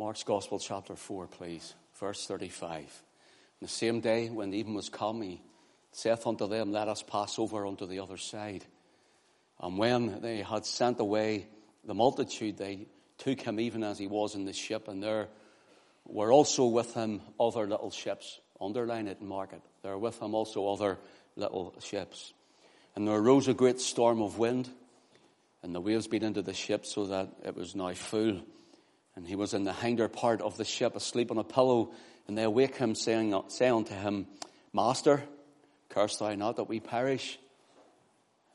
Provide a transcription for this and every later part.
Mark's Gospel, chapter 4, please, verse 35. the same day when even was come, he saith unto them, Let us pass over unto the other side. And when they had sent away the multitude, they took him even as he was in the ship, and there were also with him other little ships. Underline it and mark it. There were with him also other little ships. And there arose a great storm of wind, and the waves beat into the ship so that it was now full. And he was in the hinder part of the ship, asleep on a pillow. And they awake him, saying, saying unto him, Master, curse thou not that we perish?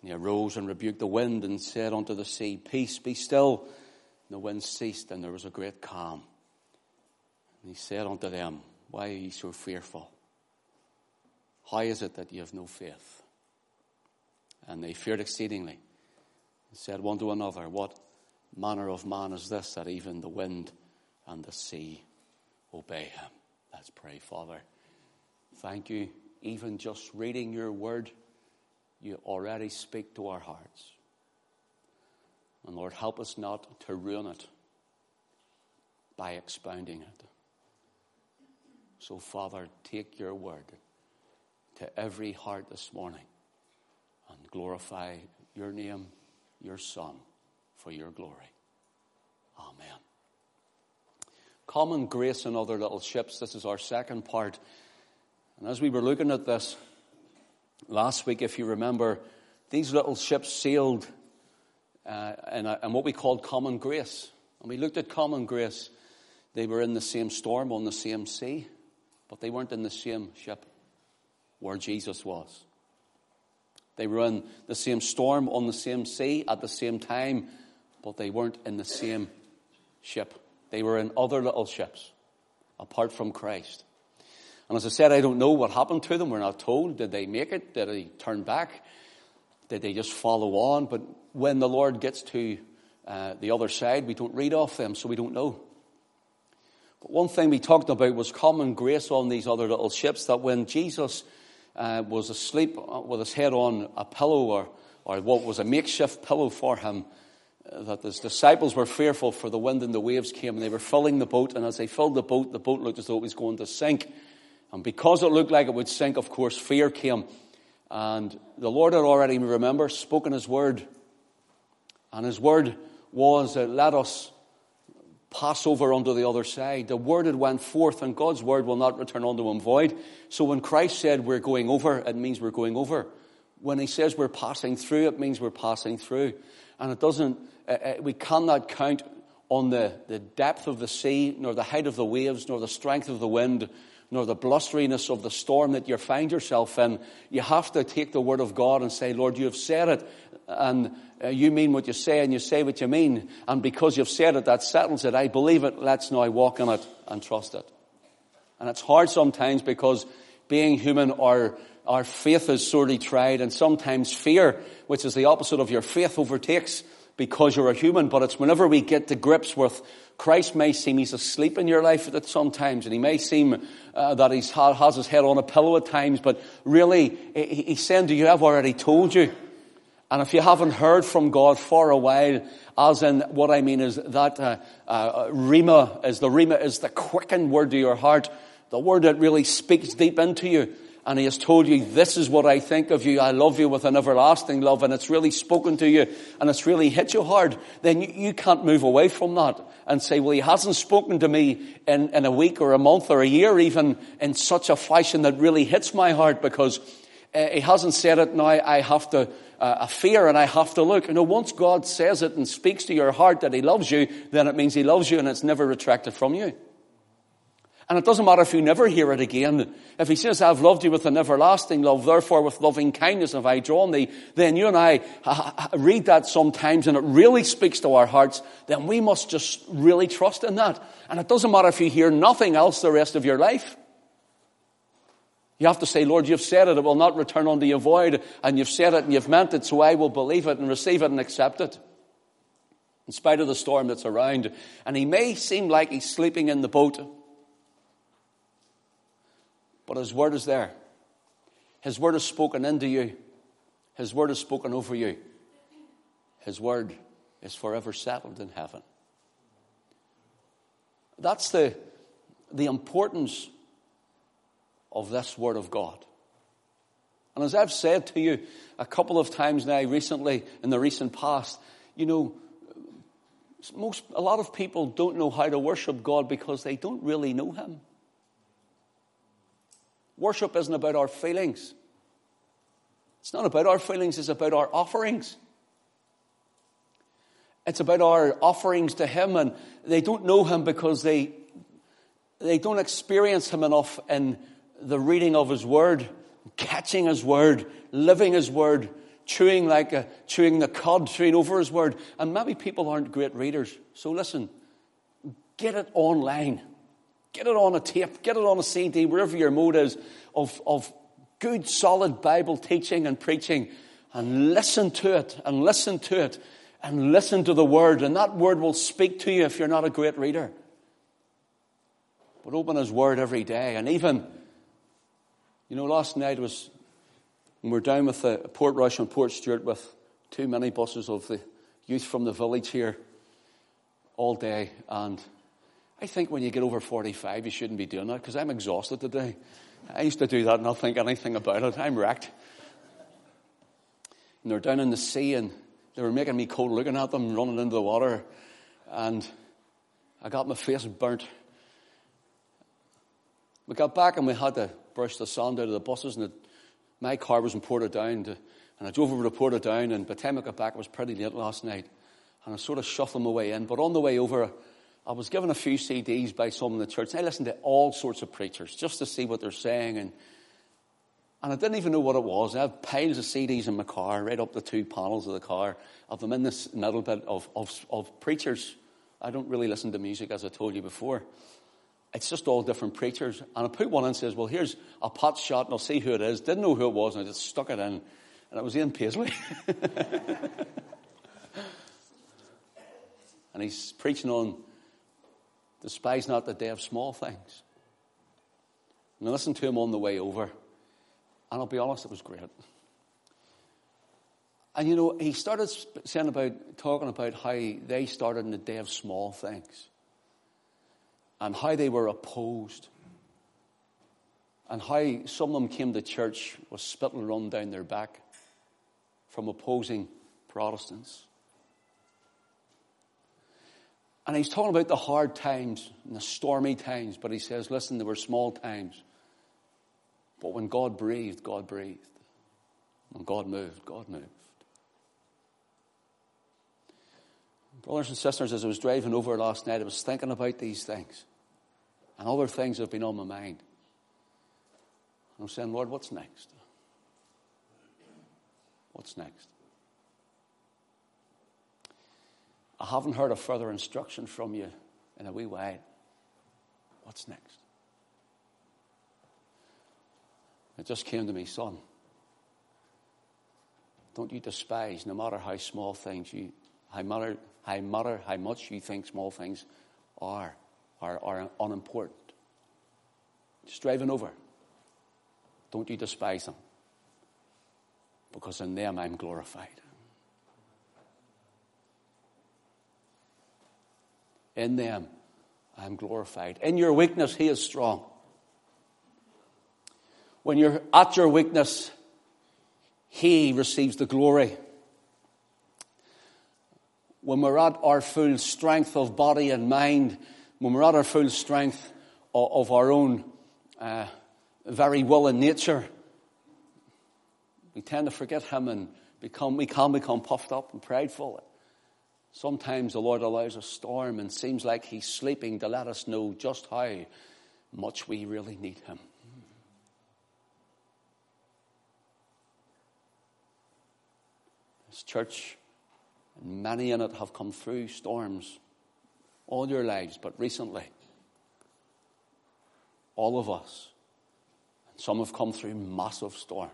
And he arose and rebuked the wind and said unto the sea, Peace, be still. And the wind ceased, and there was a great calm. And he said unto them, Why are ye so fearful? How is it that ye have no faith? And they feared exceedingly and said one to another, What manner of man is this that even the wind and the sea obey him? Let's pray, Father. Thank you. Even just reading your word, you already speak to our hearts. And Lord, help us not to ruin it by expounding it. So, Father, take your word to every heart this morning and glorify your name, your Son, for your glory. Amen. Common grace and other little ships. This is our second part. And as we were looking at this last week, if you remember, these little ships sailed uh, in, a, in what we called common grace. And we looked at common grace. They were in the same storm on the same sea, but they weren't in the same ship where Jesus was. They were in the same storm on the same sea at the same time, but they weren't in the same ship. They were in other little ships apart from Christ. And as I said, I don't know what happened to them. We're not told. Did they make it? Did they turn back? Did they just follow on? But when the Lord gets to uh, the other side, we don't read off them, so we don't know. But one thing we talked about was common grace on these other little ships that when Jesus uh, was asleep with his head on a pillow or, or what was a makeshift pillow for him, uh, that his disciples were fearful for the wind and the waves came and they were filling the boat. And as they filled the boat, the boat looked as though it was going to sink. And because it looked like it would sink, of course, fear came. And the Lord had already, remember, spoken his word. And his word was, let us pass over onto the other side. The word had went forth, and God's word will not return unto him void. So when Christ said we're going over, it means we're going over. When he says we're passing through, it means we're passing through. And it doesn't, uh, uh, we cannot count on the, the depth of the sea, nor the height of the waves, nor the strength of the wind, nor the blusteriness of the storm that you find yourself in. You have to take the word of God and say, Lord, you have said it, and uh, you mean what you say, and you say what you mean. And because you've said it, that settles it. I believe it. Let's now walk in it and trust it. And it's hard sometimes because being human, our, our faith is sorely tried, and sometimes fear, which is the opposite of your faith, overtakes because you're a human. But it's whenever we get to grips with Christ may seem he's asleep in your life at sometimes, and he may seem uh, that he has his head on a pillow at times, but really, he's saying to you, I've already told you. And if you haven't heard from God for a while, as in what I mean is that uh, uh, Rhema is the Rhema is the quickened word to your heart, the word that really speaks deep into you and he has told you, this is what I think of you. I love you with an everlasting love. And it's really spoken to you and it's really hit you hard. Then you, can't move away from that and say, well, he hasn't spoken to me in, in a week or a month or a year even in such a fashion that really hits my heart because uh, he hasn't said it now. I have to uh, fear and I have to look. You know, once God says it and speaks to your heart that he loves you, then it means he loves you and it's never retracted from you. And it doesn't matter if you never hear it again. If he says, I've loved you with an everlasting love, therefore with loving kindness have I drawn thee, then you and I read that sometimes and it really speaks to our hearts, then we must just really trust in that. And it doesn't matter if you hear nothing else the rest of your life. You have to say, Lord, you've said it, it will not return unto you void, and you've said it and you've meant it, so I will believe it and receive it and accept it. In spite of the storm that's around. And he may seem like he's sleeping in the boat. But His Word is there. His Word is spoken into you. His Word is spoken over you. His Word is forever settled in heaven. That's the, the importance of this Word of God. And as I've said to you a couple of times now recently, in the recent past, you know, most, a lot of people don't know how to worship God because they don't really know Him. Worship isn't about our feelings. It's not about our feelings, it's about our offerings. It's about our offerings to Him, and they don't know Him because they, they don't experience Him enough in the reading of His Word, catching His Word, living His Word, chewing like a, chewing the cud, chewing over His Word. And maybe people aren't great readers. So listen, get it online. Get it on a tape, get it on a CD, wherever your mode is, of, of good, solid Bible teaching and preaching, and listen to it, and listen to it, and listen to the Word, and that Word will speak to you if you're not a great reader. But open His Word every day, and even, you know, last night was, we were down with the Portrush and Portstewart with two minibuses of the youth from the village here all day, and I think when you get over 45, you shouldn't be doing that because I'm exhausted today. I used to do that and not think anything about it. I'm wrecked. And they're down in the sea and they were making me cold looking at them running into the water. And I got my face burnt. We got back and we had to brush the sand out of the buses and it, my car was in Portadown. To, and I drove over to Portadown and by the time I got back it was pretty late last night. And I sort of shuffled my way in. But on the way over, I was given a few CDs by some in the church. I listened to all sorts of preachers just to see what they're saying. And, and I didn't even know what it was. I have piles of CDs in my car, right up the two panels of the car, of them in this middle bit of, of, of preachers. I don't really listen to music, as I told you before. It's just all different preachers. And I put one in and says, well, here's a pot shot and I'll see who it is. Didn't know who it was and I just stuck it in. And it was Ian Paisley. and he's preaching on Despise not the day of small things. And I listened to him on the way over. And I'll be honest, it was great. And you know, he started saying about, talking about how they started in the day of small things. And how they were opposed. And how some of them came to church with spittle run down their back from opposing Protestants. And he's talking about the hard times and the stormy times, but he says, listen, there were small times. But when God breathed, God breathed. When God moved, God moved. Brothers and sisters, as I was driving over last night, I was thinking about these things. And other things have been on my mind. I'm saying, Lord, what's next? What's next? I haven't heard a further instruction from you in a wee while. What's next? It just came to me, son. Don't you despise, no matter how small things you, how matter, how matter how much you think small things are, are, are unimportant. Just driving over. Don't you despise them. Because in them I'm glorified. In them, I am glorified. In your weakness, He is strong. When you're at your weakness, He receives the glory. When we're at our full strength of body and mind, when we're at our full strength of, our own uh, very will and nature, we tend to forget Him and become, we can become puffed up and prideful. Sometimes the Lord allows a storm and seems like He's sleeping to let us know just how much we really need Him. This church, and many in it have come through storms all your lives, but recently, all of us, and some have come through massive storms.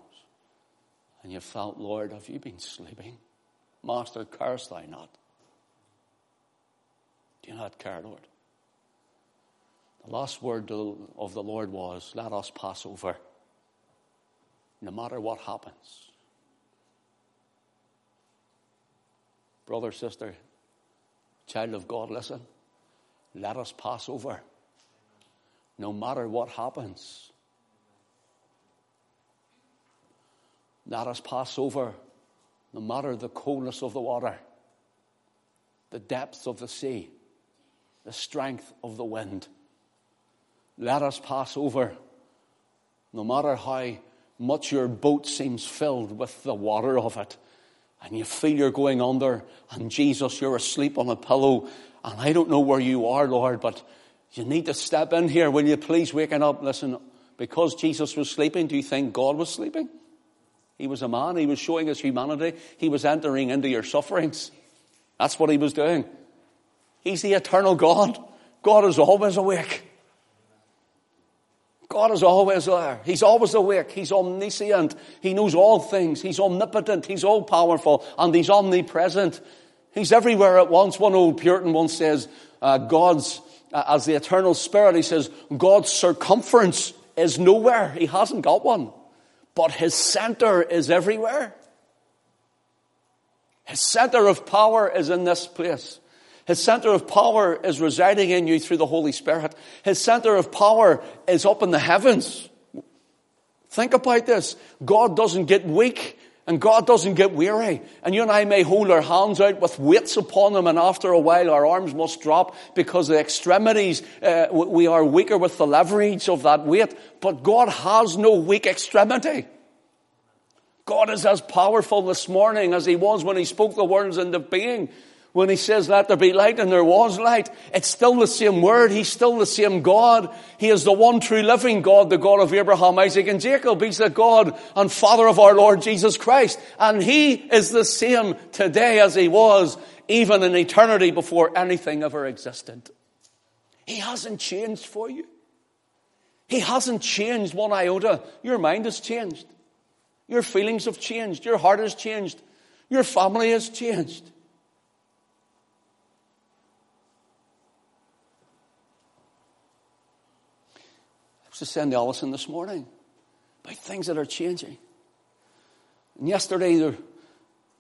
And you've felt, Lord, have you been sleeping? Master, curse thou not. Do you not care, Lord? The last word of the Lord was, Let us pass over, no matter what happens. Brother, sister, child of God, listen. let us pass over. No matter what happens. Let us pass over no matter the coldness of the water, the depths of the sea, the strength of the wind. Let us pass over no matter how much your boat seems filled with the water of it, and you feel you're going under, and Jesus, you're asleep on a pillow, and I don't know where you are, Lord, but you need to step in here. Will you please waken up? Listen, because Jesus was sleeping, do you think God was sleeping? He was a man. He was showing his humanity. He was entering into your sufferings. That's what he was doing. He's the eternal God. God is always awake. God is always there. He's always awake. He's omniscient. He knows all things. He's omnipotent. He's all powerful. And He's omnipresent. He's everywhere at once. One old Puritan once says, uh, God's, uh, as the eternal spirit, he says, God's circumference is nowhere. He hasn't got one. But His center is everywhere. His center of power is in this place. His center of power is residing in you through the Holy Spirit. His center of power is up in the heavens. Think about this. God doesn't get weak and God doesn't get weary. And you and I may hold our hands out with weights upon them and after a while our arms must drop because the extremities, uh, we are weaker with the leverage of that weight. But God has no weak extremity. God is as powerful this morning as he was when he spoke the words into being when he says, let there be light, and there was light, it's still the same word. He's still the same God. He is the one true living God, the God of Abraham, Isaac, and Jacob. He's the God and Father of our Lord Jesus Christ. And he is the same today as he was even in eternity before anything ever existed. He hasn't changed for you. He hasn't changed one iota. Your mind has changed. Your feelings have changed. Your heart has changed. Your family has changed. To send Ellison this morning about things that are changing. And yesterday, the,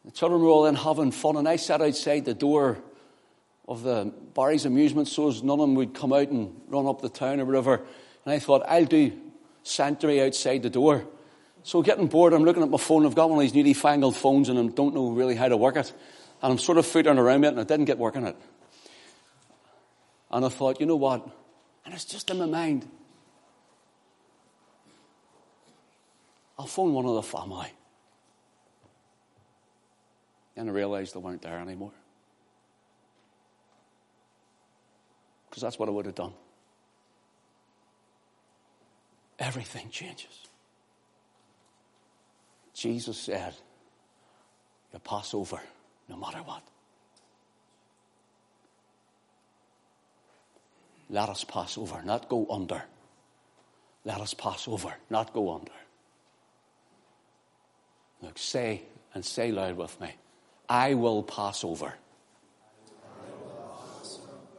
the children were all in having fun, and I sat outside the door of the Barry's amusement so as none of them would come out and run up the town or whatever. And I thought, I'll do sentry outside the door. So getting bored, I'm looking at my phone. I've got one of these newly fangled phones and I don't know really how to work it. And I'm sort of footering around it and I didn't get working it. And I thought, you know what? And it's just in my mind. I'll phone one of the family. And I realized they weren't there anymore. Because that's what I would have done. Everything changes. Jesus said, You pass over no matter what. Let us pass over, not go under. Let us pass over, not go under. Look, say and say loud with me. I will pass over.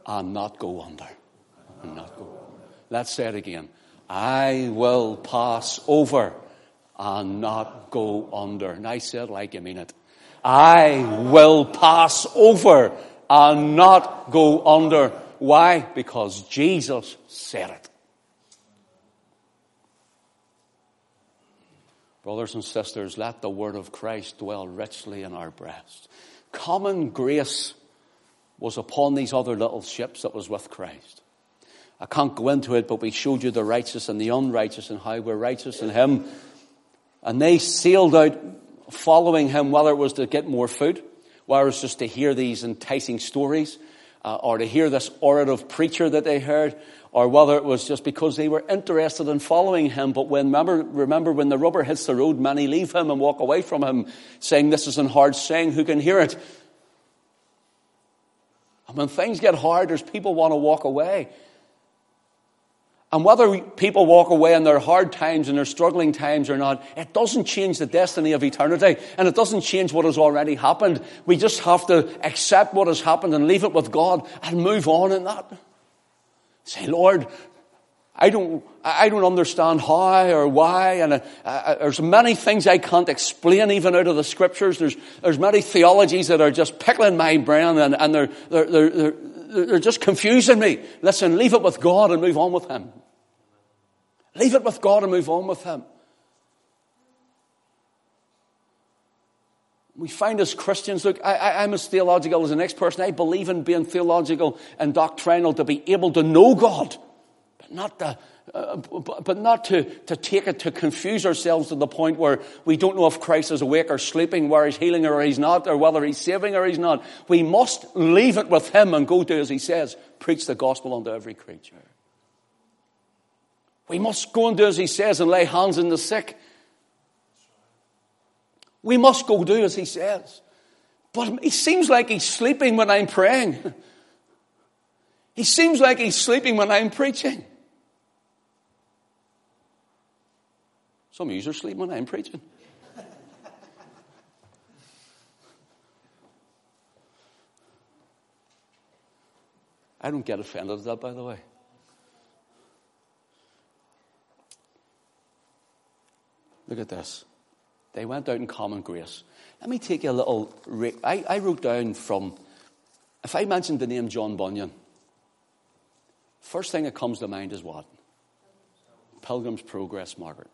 And not go under. And not go. Let's say it again. I will pass over and not go under. And I said like you mean it. I will pass over and not go under. Why? Because Jesus said it. Brothers and sisters, let the word of Christ dwell richly in our breasts. Common grace was upon these other little ships that was with Christ. I can't go into it, but we showed you the righteous and the unrighteous and how we're righteous in Him. And they sailed out following Him, whether it was to get more food, whether it was just to hear these enticing stories, uh, or to hear this orative preacher that they heard, or whether it was just because they were interested in following him. But when, remember, remember when the rubber hits the road, many leave him and walk away from him, saying, This is an hard saying, who can hear it? And when things get hard, there's people want to walk away. And whether people walk away in their hard times and their struggling times or not, it doesn't change the destiny of eternity. And it doesn't change what has already happened. We just have to accept what has happened and leave it with God and move on in that. Say, Lord, I don't, I don't understand how or why, and uh, uh, there's many things I can't explain even out of the scriptures. There's, there's many theologies that are just pickling my brain and, and they're, they're, they're, they're, they're just confusing me. Listen, leave it with God and move on with Him. Leave it with God and move on with Him. We find as Christians, look, I, am as theological as the next person. I believe in being theological and doctrinal to be able to know God, but not to, uh, but not to, to take it to confuse ourselves to the point where we don't know if Christ is awake or sleeping, where he's healing or he's not, or whether he's saving or he's not. We must leave it with him and go do as he says, preach the gospel unto every creature. We must go and do as he says and lay hands on the sick we must go do as he says. But he seems like he's sleeping when I'm praying. He seems like he's sleeping when I'm preaching. Some of you are sleeping when I'm preaching. I don't get offended at that, by the way. Look at this. They went out in common grace. Let me take you a little. I, I wrote down from, if I mentioned the name John Bunyan, first thing that comes to mind is what? Pilgrim's Progress, Margaret.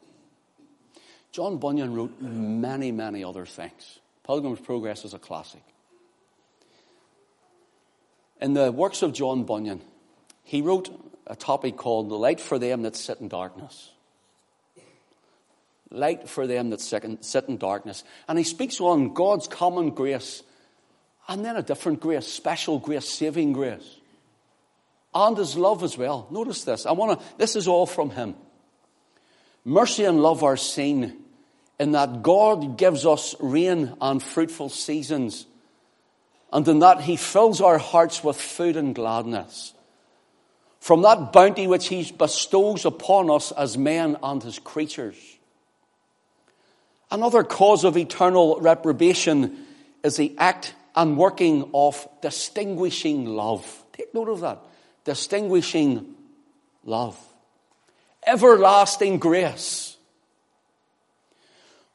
John Bunyan wrote many, many other things. Pilgrim's Progress is a classic. In the works of John Bunyan, he wrote a topic called The Light for Them That Sit in Darkness light for them that sit in darkness. And he speaks on God's common grace and then a different grace, special grace, saving grace. And his love as well. Notice this. I want to, this is all from him. Mercy and love are seen in that God gives us rain and fruitful seasons, and in that he fills our hearts with food and gladness. From that bounty which he bestows upon us as men and his creatures. Another cause of eternal reprobation is the act and working of distinguishing love. Take note of that. Distinguishing love. Everlasting grace.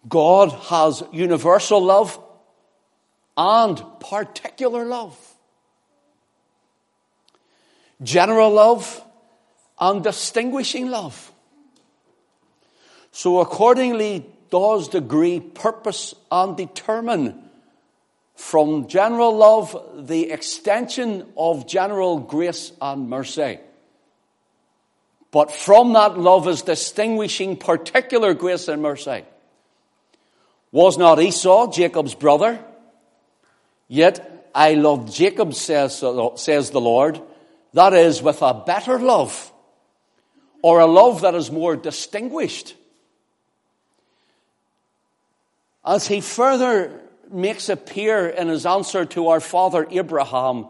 God has universal love and particular love. General love and distinguishing love. So accordingly, does degree, purpose, and determine from general love the extension of general grace and mercy. But from that love is distinguishing particular grace and mercy. Was not Esau Jacob's brother? Yet I loved Jacob, says, says the Lord. That is with a better love, or a love that is more distinguished as he further makes appear in his answer to our father Abraham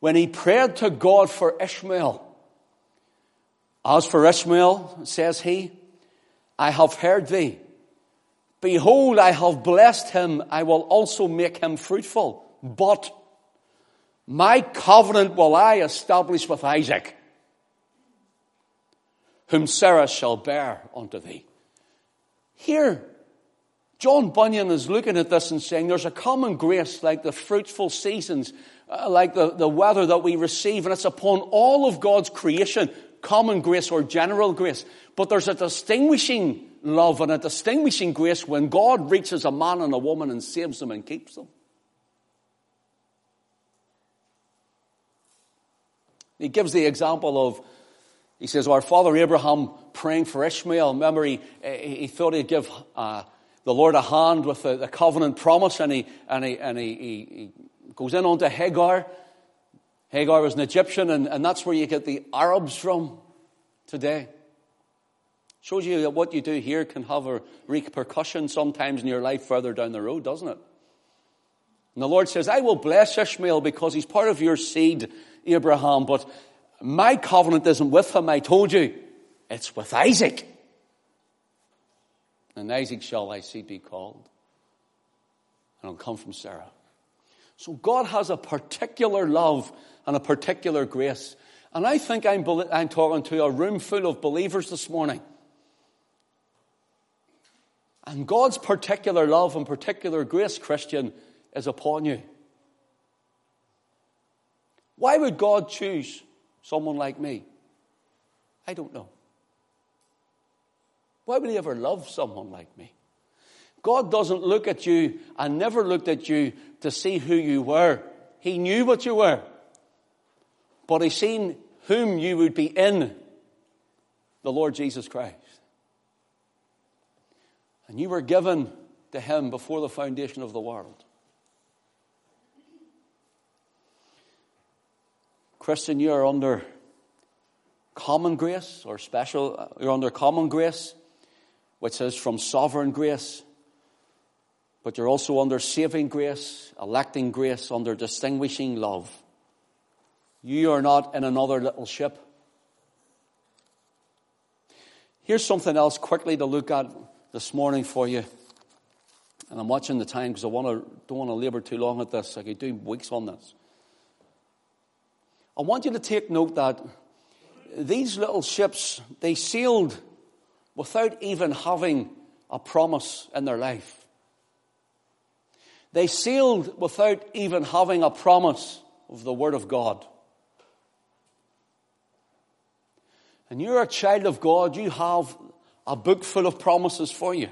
when he prayed to God for Ishmael. As for Ishmael, says he, I have heard thee. Behold, I have blessed him. I will also make him fruitful. But my covenant will I establish with Isaac, whom Sarah shall bear unto thee. Here, John Bunyan is looking at this and saying there's a common grace like the fruitful seasons, uh, like the, the weather that we receive, and it's upon all of God's creation, common grace or general grace. But there's a distinguishing love and a distinguishing grace when God reaches a man and a woman and saves them and keeps them. He gives the example of, he says, our father Abraham praying for Ishmael. Remember, he, he thought he'd give uh, the Lord a hand with the, the covenant promise, and he, and, he, and he, he, he goes in onto Hagar. Hagar was an Egyptian, and, and that's where you get the Arabs from today. Shows you that what you do here can have a repercussion sometimes in your life further down the road, doesn't it? And the Lord says, I will bless Ishmael because he's part of your seed, Abraham, but my covenant isn't with him, I told you. It's with Isaac. And Isaac shall thy seed be called. And it'll come from Sarah. So God has a particular love and a particular grace. And I think I'm, I'm talking to a room full of believers this morning. And God's particular love and particular grace, Christian, is upon you. Why would God choose someone like me? I don't know. Why would He ever love someone like me? God doesn't look at you and never looked at you to see who you were. He knew what you were. But He seen whom you would be in the Lord Jesus Christ. And you were given to Him before the foundation of the world. Christian, you are under common grace or special, you're under common grace, which is from sovereign grace. But you're also under saving grace, electing grace, under distinguishing love. You are not in another little ship. Here's something else quickly to look at this morning for you. And I'm watching the time because I want to, don't want to labor too long at this. I could do weeks on this. I want you to take note that these little ships, they sailed without even having a promise in their life. They sailed without even having a promise of the Word of God. And you're a child of God, you have a book full of promises for you.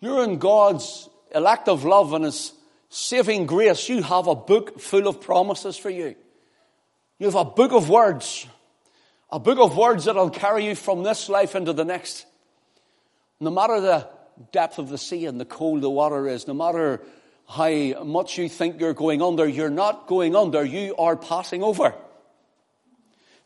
You're in God's elective love and His saving grace. You have a book full of promises for you. You have a book of words. A book of words that'll carry you from this life into the next. No matter the depth of the sea and the cold the water is, no matter how much you think you're going under, you're not going under, you are passing over.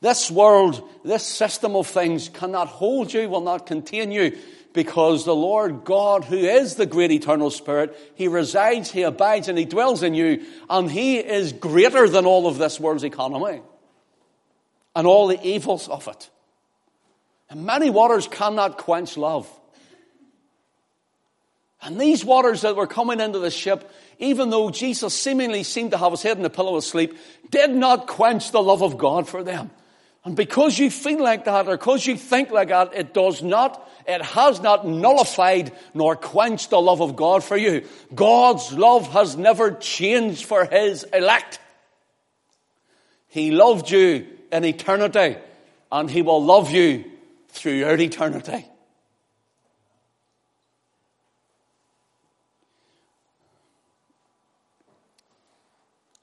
This world, this system of things cannot hold you, will not contain you, because the Lord God, who is the great eternal Spirit, He resides, He abides, and He dwells in you, and He is greater than all of this world's economy and all the evils of it. And many waters cannot quench love. And these waters that were coming into the ship, even though Jesus seemingly seemed to have his head in a pillow of sleep, did not quench the love of God for them. And because you feel like that or because you think like that, it does not, it has not nullified nor quenched the love of God for you. God's love has never changed for his elect. He loved you in eternity and he will love you throughout eternity.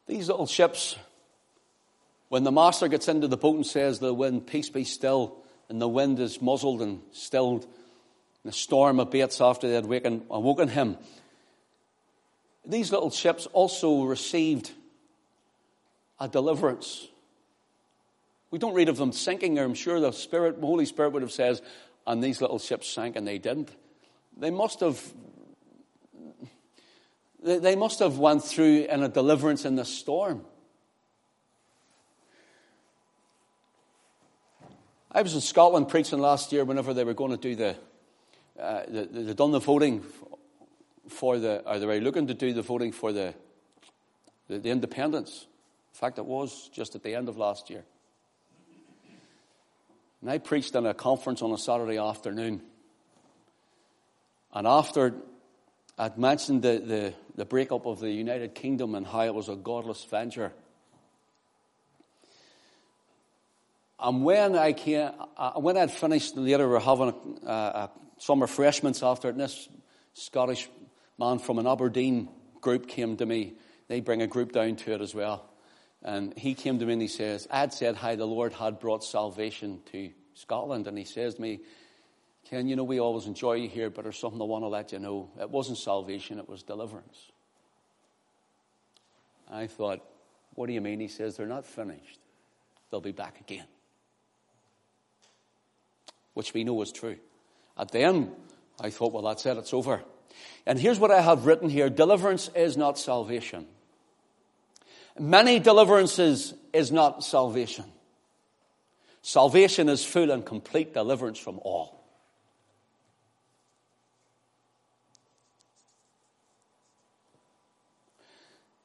These little ships, when the master gets into the boat and says the wind, peace be still, and the wind is muzzled and stilled, and the storm abates after they had awakened, awoken him, these little ships also received a deliverance. We don't read of them sinking, I'm sure the Spirit, the Holy Spirit would have said, and these little ships sank and they didn't. They must have they must have went through in a deliverance in the storm. I was in Scotland preaching last year whenever they were going to do the, uh, the they done the voting for the, or they looking to do the voting for the, the, the independence. In fact, it was just at the end of last year. And I preached in a conference on a Saturday afternoon. And after I'd mentioned the, the, the breakup of the United Kingdom and how it was a godless venture. And when I came, uh, when I'd finished later, we were having a, a, some refreshments after it, and this Scottish man from an Aberdeen group came to me. They bring a group down to it as well. And he came to me and he says, I'd said how the Lord had brought salvation to Scotland. And he says to me, Ken, you know, we always enjoy you here, but there's something I want to let you know. It wasn't salvation, it was deliverance. I thought, what do you mean? He says, they're not finished. They'll be back again. Which we know is true. At the end, I thought, well, that's it, it's over. And here's what I have written here deliverance is not salvation. Many deliverances is not salvation. Salvation is full and complete deliverance from all.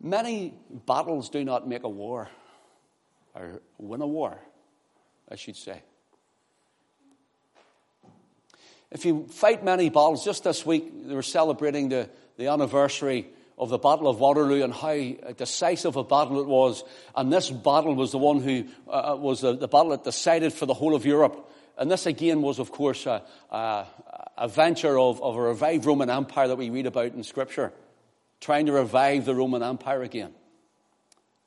Many battles do not make a war. or win a war, I should say. If you fight many battles, just this week they were celebrating the, the anniversary of the Battle of Waterloo and how decisive a battle it was. And this battle was the one who uh, was the, the, battle that decided for the whole of Europe. And this again was, of course, a, a, a venture of, of a revived Roman Empire that we read about in Scripture, trying to revive the Roman Empire again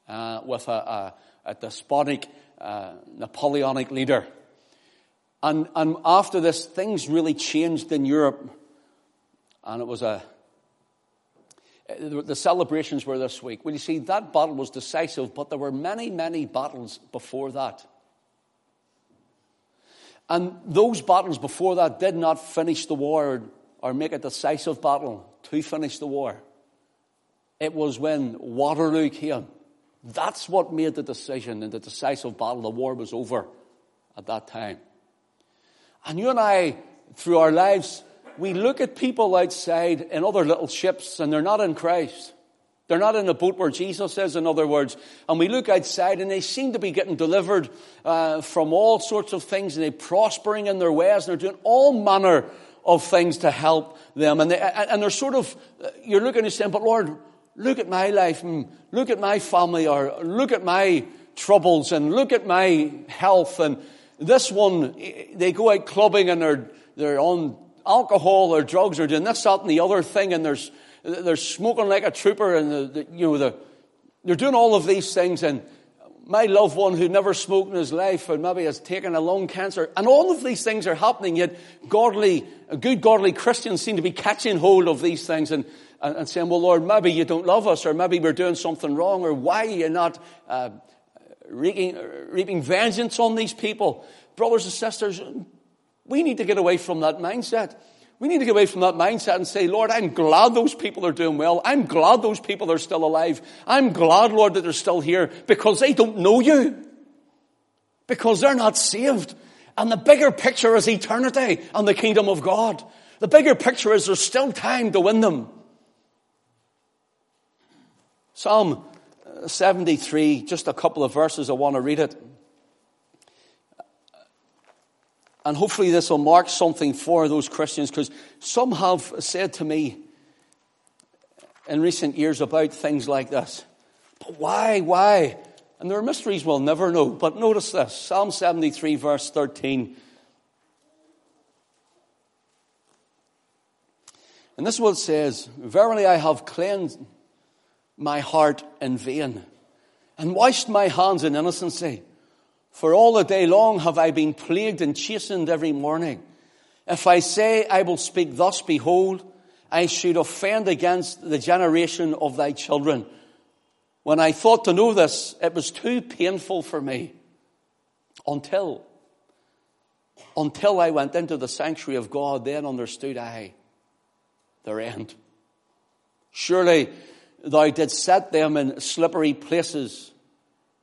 uh, with a, a, a despotic uh, Napoleonic leader. And, and after this, things really changed in Europe. And it was a, the celebrations were this week. Well, you see, that battle was decisive, but there were many, many battles before that. And those battles before that did not finish the war or make a decisive battle to finish the war. It was when Waterloo came. That's what made the decision in the decisive battle. The war was over at that time. And you and I, through our lives, we look at people outside in other little ships and they're not in Christ. They're not in the boat where Jesus is, in other words. And we look outside and they seem to be getting delivered uh, from all sorts of things and they're prospering in their ways and they're doing all manner of things to help them. And, they, and they're sort of, you're looking and saying, but Lord, look at my life and look at my family or look at my troubles and look at my health. And this one, they go out clubbing and they're, they're on alcohol or drugs or doing this, that, and the other thing, and there's, they're smoking like a trooper, and the, the, you know, the, they're doing all of these things. And my loved one who never smoked in his life and maybe has taken a lung cancer, and all of these things are happening, yet godly, good godly Christians seem to be catching hold of these things and, and, and saying, well, Lord, maybe you don't love us, or maybe we're doing something wrong, or why are you not uh, reaping, reaping vengeance on these people? Brothers and sisters, we need to get away from that mindset. We need to get away from that mindset and say, Lord, I'm glad those people are doing well. I'm glad those people are still alive. I'm glad, Lord, that they're still here because they don't know you. Because they're not saved. And the bigger picture is eternity and the kingdom of God. The bigger picture is there's still time to win them. Psalm 73, just a couple of verses, I want to read it. And hopefully this will mark something for those Christians because some have said to me in recent years about things like this. But why, why? And there are mysteries we'll never know. But notice this Psalm 73, verse 13. And this is what it says Verily I have cleansed my heart in vain and washed my hands in innocency. For all the day long have I been plagued and chastened every morning. If I say I will speak thus, behold, I should offend against the generation of thy children. When I thought to know this, it was too painful for me until, until I went into the sanctuary of God, then understood I their end. Surely thou didst set them in slippery places.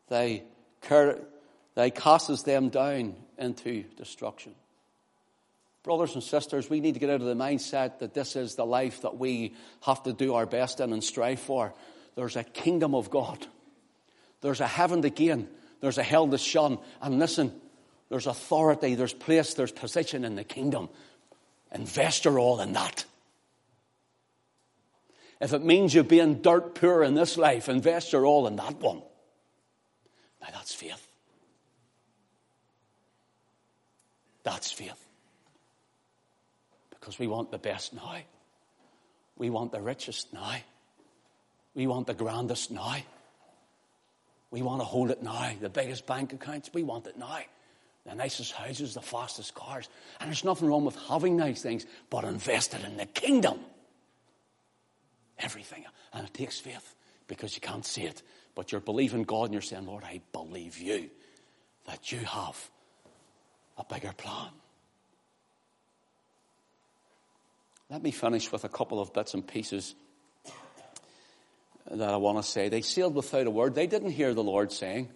Thy that causes them down into destruction. Brothers and sisters, we need to get out of the mindset that this is the life that we have to do our best in and strive for. There's a kingdom of God. There's a heaven to gain. There's a hell to shun. And listen, there's authority, there's place, there's position in the kingdom. Invest your all in that. If it means you being dirt poor in this life, invest your all in that one. Now that's faith. That's faith. Because we want the best now. We want the richest now. We want the grandest now. We want to hold it now. The biggest bank accounts, we want it now. The nicest houses, the fastest cars. And there's nothing wrong with having nice things, but invested in the kingdom. Everything. And it takes faith because you can't see it. But you're believing God and you're saying, Lord, I believe you that you have a bigger plan. Let me finish with a couple of bits and pieces that I want to say. They sailed without a word. They didn't hear the Lord saying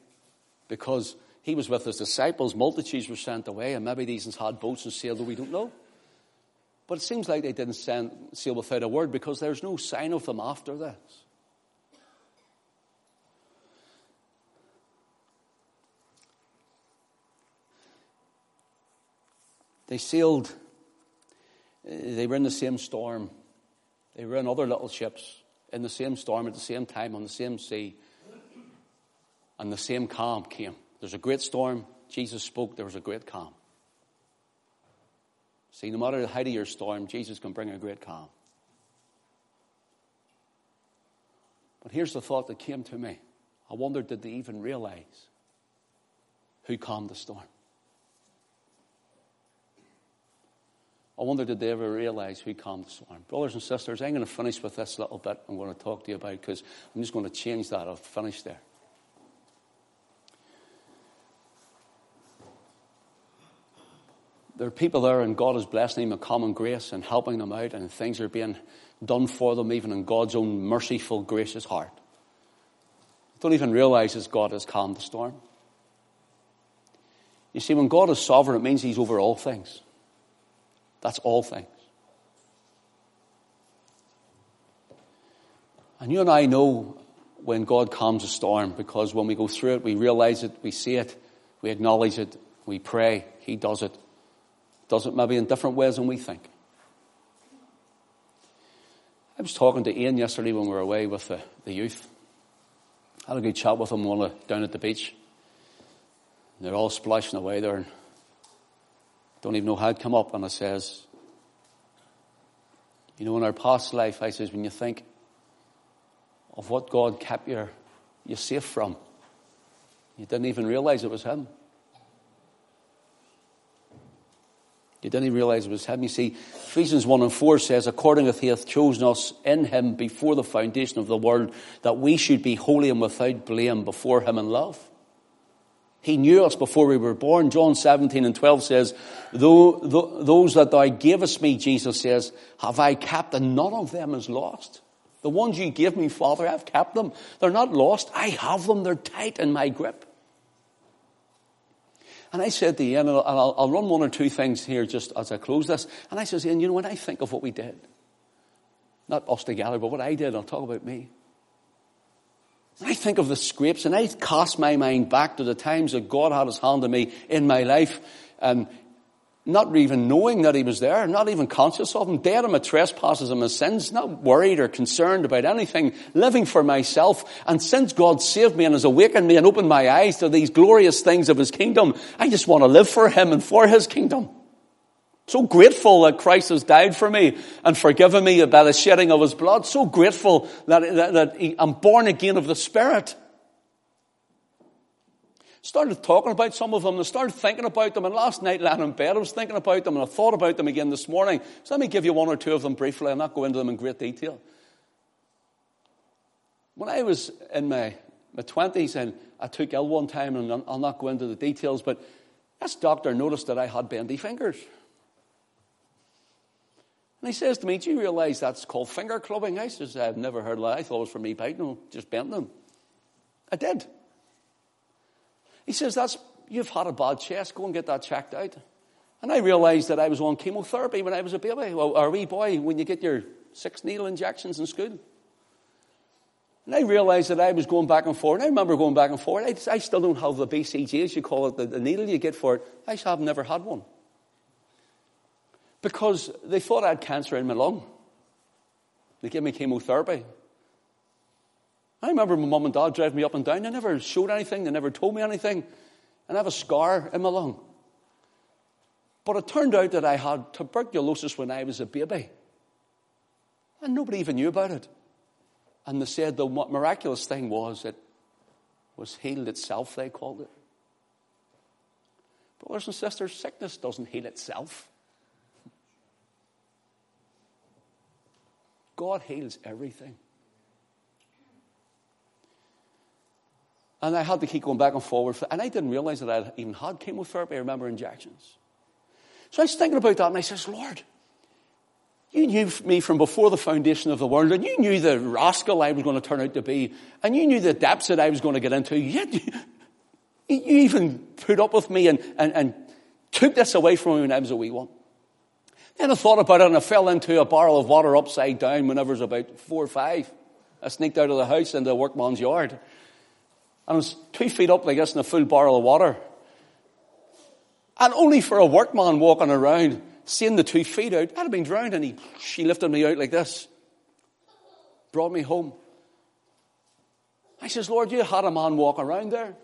because he was with his disciples. Multitudes were sent away, and maybe these had boats and sailed, we don't know. But it seems like they didn't send, sail without a word because there's no sign of them after this. They sailed, uh, they were in the same storm. They were in other little ships in the same storm at the same time on the same sea. And the same calm came. There's a great storm. Jesus spoke, there was a great calm. See, no matter the height of your storm, Jesus can bring a great calm. But here's the thought that came to me. I wondered, did they even realize who calmed the storm? I wonder, did they ever realize who calmed the storm? Brothers and sisters, I'm going to finish with this little bit I'm going to talk to you about because I'm just going to change that. I'll finish there. There are people there, and God is blessing them with common grace and helping them out, and things are being done for them, even in God's own merciful, gracious heart. Don't even realize that God has calmed the storm. You see, when God is sovereign, it means He's over all things. That's all things. And you and I know when God calms a storm because when we go through it, we realize it, we see it, we acknowledge it, we pray, He does it. Does it maybe in different ways than we think. I was talking to Ian yesterday when we were away with the, the youth. I had a good chat with while down at the beach. They're all splashing away there don't even know how it come up. And I says, you know, in our past life, I says, when you think of what God kept you, you safe from, you didn't even realize it was Him. You didn't even realize it was Him. You see, Ephesians 1 and 4 says, according as He hath chosen us in Him before the foundation of the world, that we should be holy and without blame before Him in love. He knew us before we were born. John 17 and 12 says, those that thou gavest me, Jesus says, have I kept, and none of them is lost. The ones you gave me, Father, I've kept them. They're not lost. I have them. They're tight in my grip. And I said to Ian, and I'll, I'll run one or two things here just as I close this. And I said, Ian, you know, when I think of what we did, not us together, but what I did, I'll talk about me. I think of the scrapes and I cast my mind back to the times that God had his hand on me in my life and not even knowing that he was there, not even conscious of him, dead in my trespasses and my sins, not worried or concerned about anything, living for myself. And since God saved me and has awakened me and opened my eyes to these glorious things of his kingdom, I just want to live for him and for his kingdom. So grateful that Christ has died for me and forgiven me by the shedding of his blood. So grateful that, that, that he, I'm born again of the Spirit. Started talking about some of them and started thinking about them. And last night, lying in bed, I was thinking about them and I thought about them again this morning. So let me give you one or two of them briefly. I'll not go into them in great detail. When I was in my, my 20s and I took ill one time, and I'll not go into the details, but this doctor noticed that I had bendy fingers. And he says to me, Do you realize that's called finger clubbing? I says, I've never heard of that. I thought it was for me biting them, just bent them. I did. He says, That's you've had a bad chest, go and get that checked out. And I realized that I was on chemotherapy when I was a baby, or a wee boy, when you get your six needle injections in school. And I realized that I was going back and forth. And I remember going back and forth. I, I still don't have the BCG, as you call it, the, the needle you get for it. I have never had one because they thought I had cancer in my lung. They gave me chemotherapy. I remember my mum and dad driving me up and down. They never showed anything, they never told me anything. And I have a scar in my lung. But it turned out that I had tuberculosis when I was a baby. And nobody even knew about it. And they said the miraculous thing was it was healed itself, they called it. Brothers and sisters, sickness doesn't heal itself. God heals everything. And I had to keep going back and forward. And I didn't realize that I even had chemotherapy. I remember injections. So I was thinking about that and I says, Lord, you knew me from before the foundation of the world and you knew the rascal I was going to turn out to be and you knew the depths that I was going to get into. Yet you, you even put up with me and, and, and took this away from me when I was a wee one. I thought about it and I fell into a barrel of water upside down whenever I was about four or five. I sneaked out of the house into a workman's yard. And I was two feet up like this in a full barrel of water. And only for a workman walking around, seeing the two feet out, I'd have been drowned. And he, she lifted me out like this, brought me home. I says, Lord, you had a man walk around there.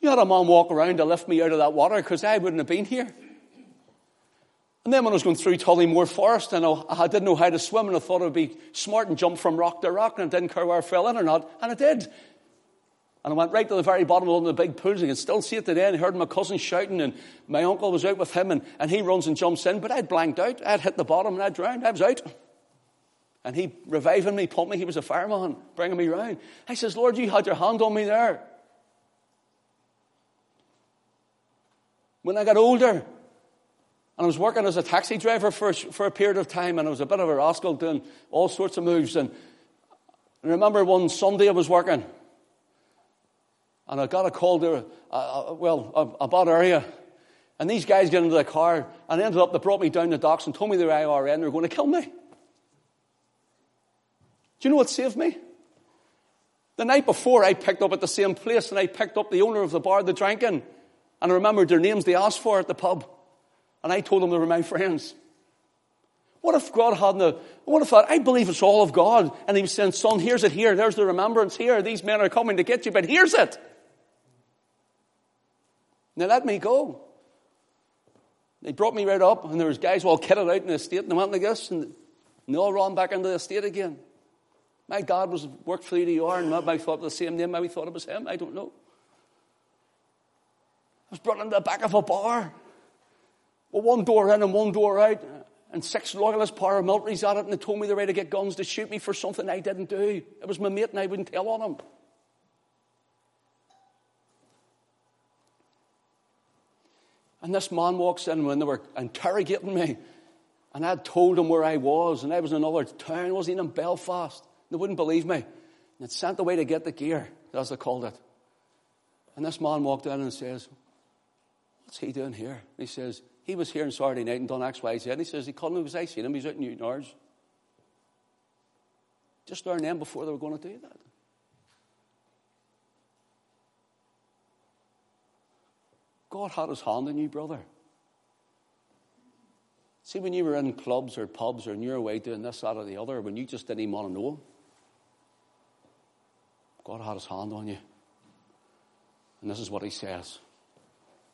You had a man walk around to lift me out of that water because I wouldn't have been here. And then when I was going through Tollymore Forest and I didn't know how to swim and I thought it would be smart and jump from rock to rock and I didn't care where I fell in or not. And I did. And I went right to the very bottom of one of the big pools. I can still see it today. And I heard my cousin shouting and my uncle was out with him and, and he runs and jumps in. But I'd blanked out. I'd hit the bottom and I'd drowned. I was out. And he reviving me, pumped me. He was a fireman, bringing me round. I says, Lord, you had your hand on me there. When I got older, and I was working as a taxi driver for, for a period of time, and I was a bit of a rascal doing all sorts of moves. And I remember one Sunday I was working, and I got a call to, uh, well, a, a bad area. And these guys get into the car, and ended up, they brought me down the docks and told me they were IRA, they were going to kill me. Do you know what saved me? The night before, I picked up at the same place, and I picked up the owner of the bar they drank in. And I remembered their names they asked for at the pub. And I told them they were my friends. What if God hadn't, what if I, I believe it's all of God, and He was saying, son, here's it here, there's the remembrance here, these men are coming to get you, but here's it. Now let me go. They brought me right up, and there was guys all kitted out in the estate, and they went like this, and they all ran back into the estate again. My dad was worked for the UDR, and maybe I thought the same name, maybe thought it was him, I don't know. I was brought into the back of a bar. One door in and one door out. And six loyalist paramilitaries at it, and they told me they were ready to get guns to shoot me for something I didn't do. It was my mate, and I wouldn't tell on him. And this man walks in when they were interrogating me. And I had told them where I was, and I was in another town. I wasn't even in Belfast. They wouldn't believe me. And they'd sent away to get the gear, as they called it. And this man walked in and says, What's he doing here? He says, He was here on Saturday night and done X, Y, Z. And he says, He couldn't because I seen him. He's out in Newtownards. Just learn them before they were going to do that. God had his hand on you, brother. See, when you were in clubs or pubs or in your way doing this, that, or the other, when you just didn't even want to know him, God had his hand on you. And this is what he says.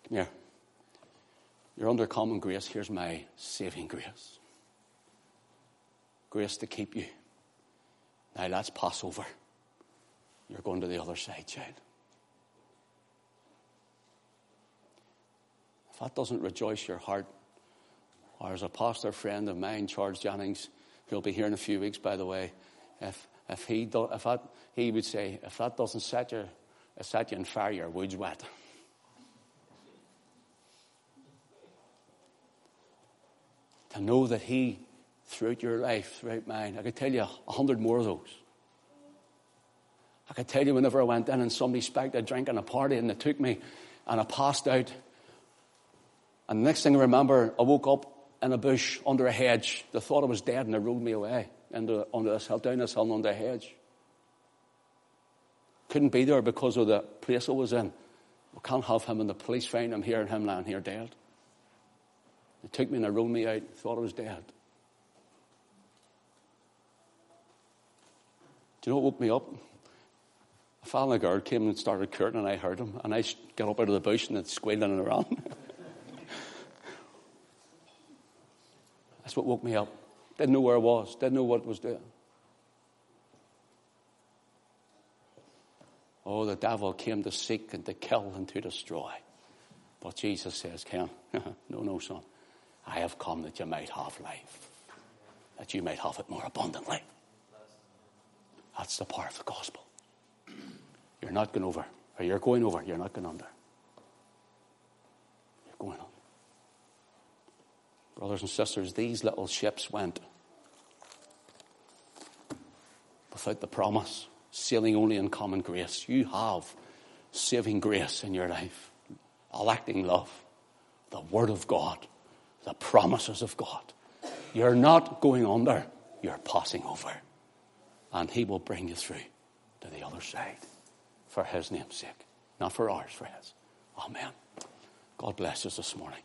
Come here. You're under common grace. Here's my saving grace grace to keep you. Now let's pass over. You're going to the other side, child. If that doesn't rejoice your heart, or as a pastor friend of mine, Charles Jennings, who'll be here in a few weeks, by the way, if, if, he, do, if that, he would say, if that doesn't set you, set you on fire, your wood's wet. To know that He, throughout your life, throughout mine, I could tell you a hundred more of those. I could tell you whenever I went in and somebody spiked a drink in a party and they took me and I passed out. And the next thing I remember, I woke up in a bush under a hedge. They thought I was dead and they rolled me away into, under this hill, down this hill under a hedge. Couldn't be there because of the place I was in. We can't have him and the police find him here and him lying here dead. Took me and they rolled me out, thought I was dead. Do you know what woke me up? A fella girl came and started curtain and I heard him and I got up out of the bush and it's squealing around. That's what woke me up. Didn't know where I was, didn't know what was doing. Oh, the devil came to seek and to kill and to destroy. But Jesus says, Ken, no, no, son. I have come that you might have life, that you might have it more abundantly. That's the power of the gospel. You're not going over, or you're going over, you're not going under. You're going on. Brothers and sisters, these little ships went without the promise, sailing only in common grace. You have saving grace in your life, electing love, the Word of God the promises of God. You're not going under, you're passing over. And He will bring you through to the other side for His name's sake. Not for ours, for His. Amen. God bless us this morning.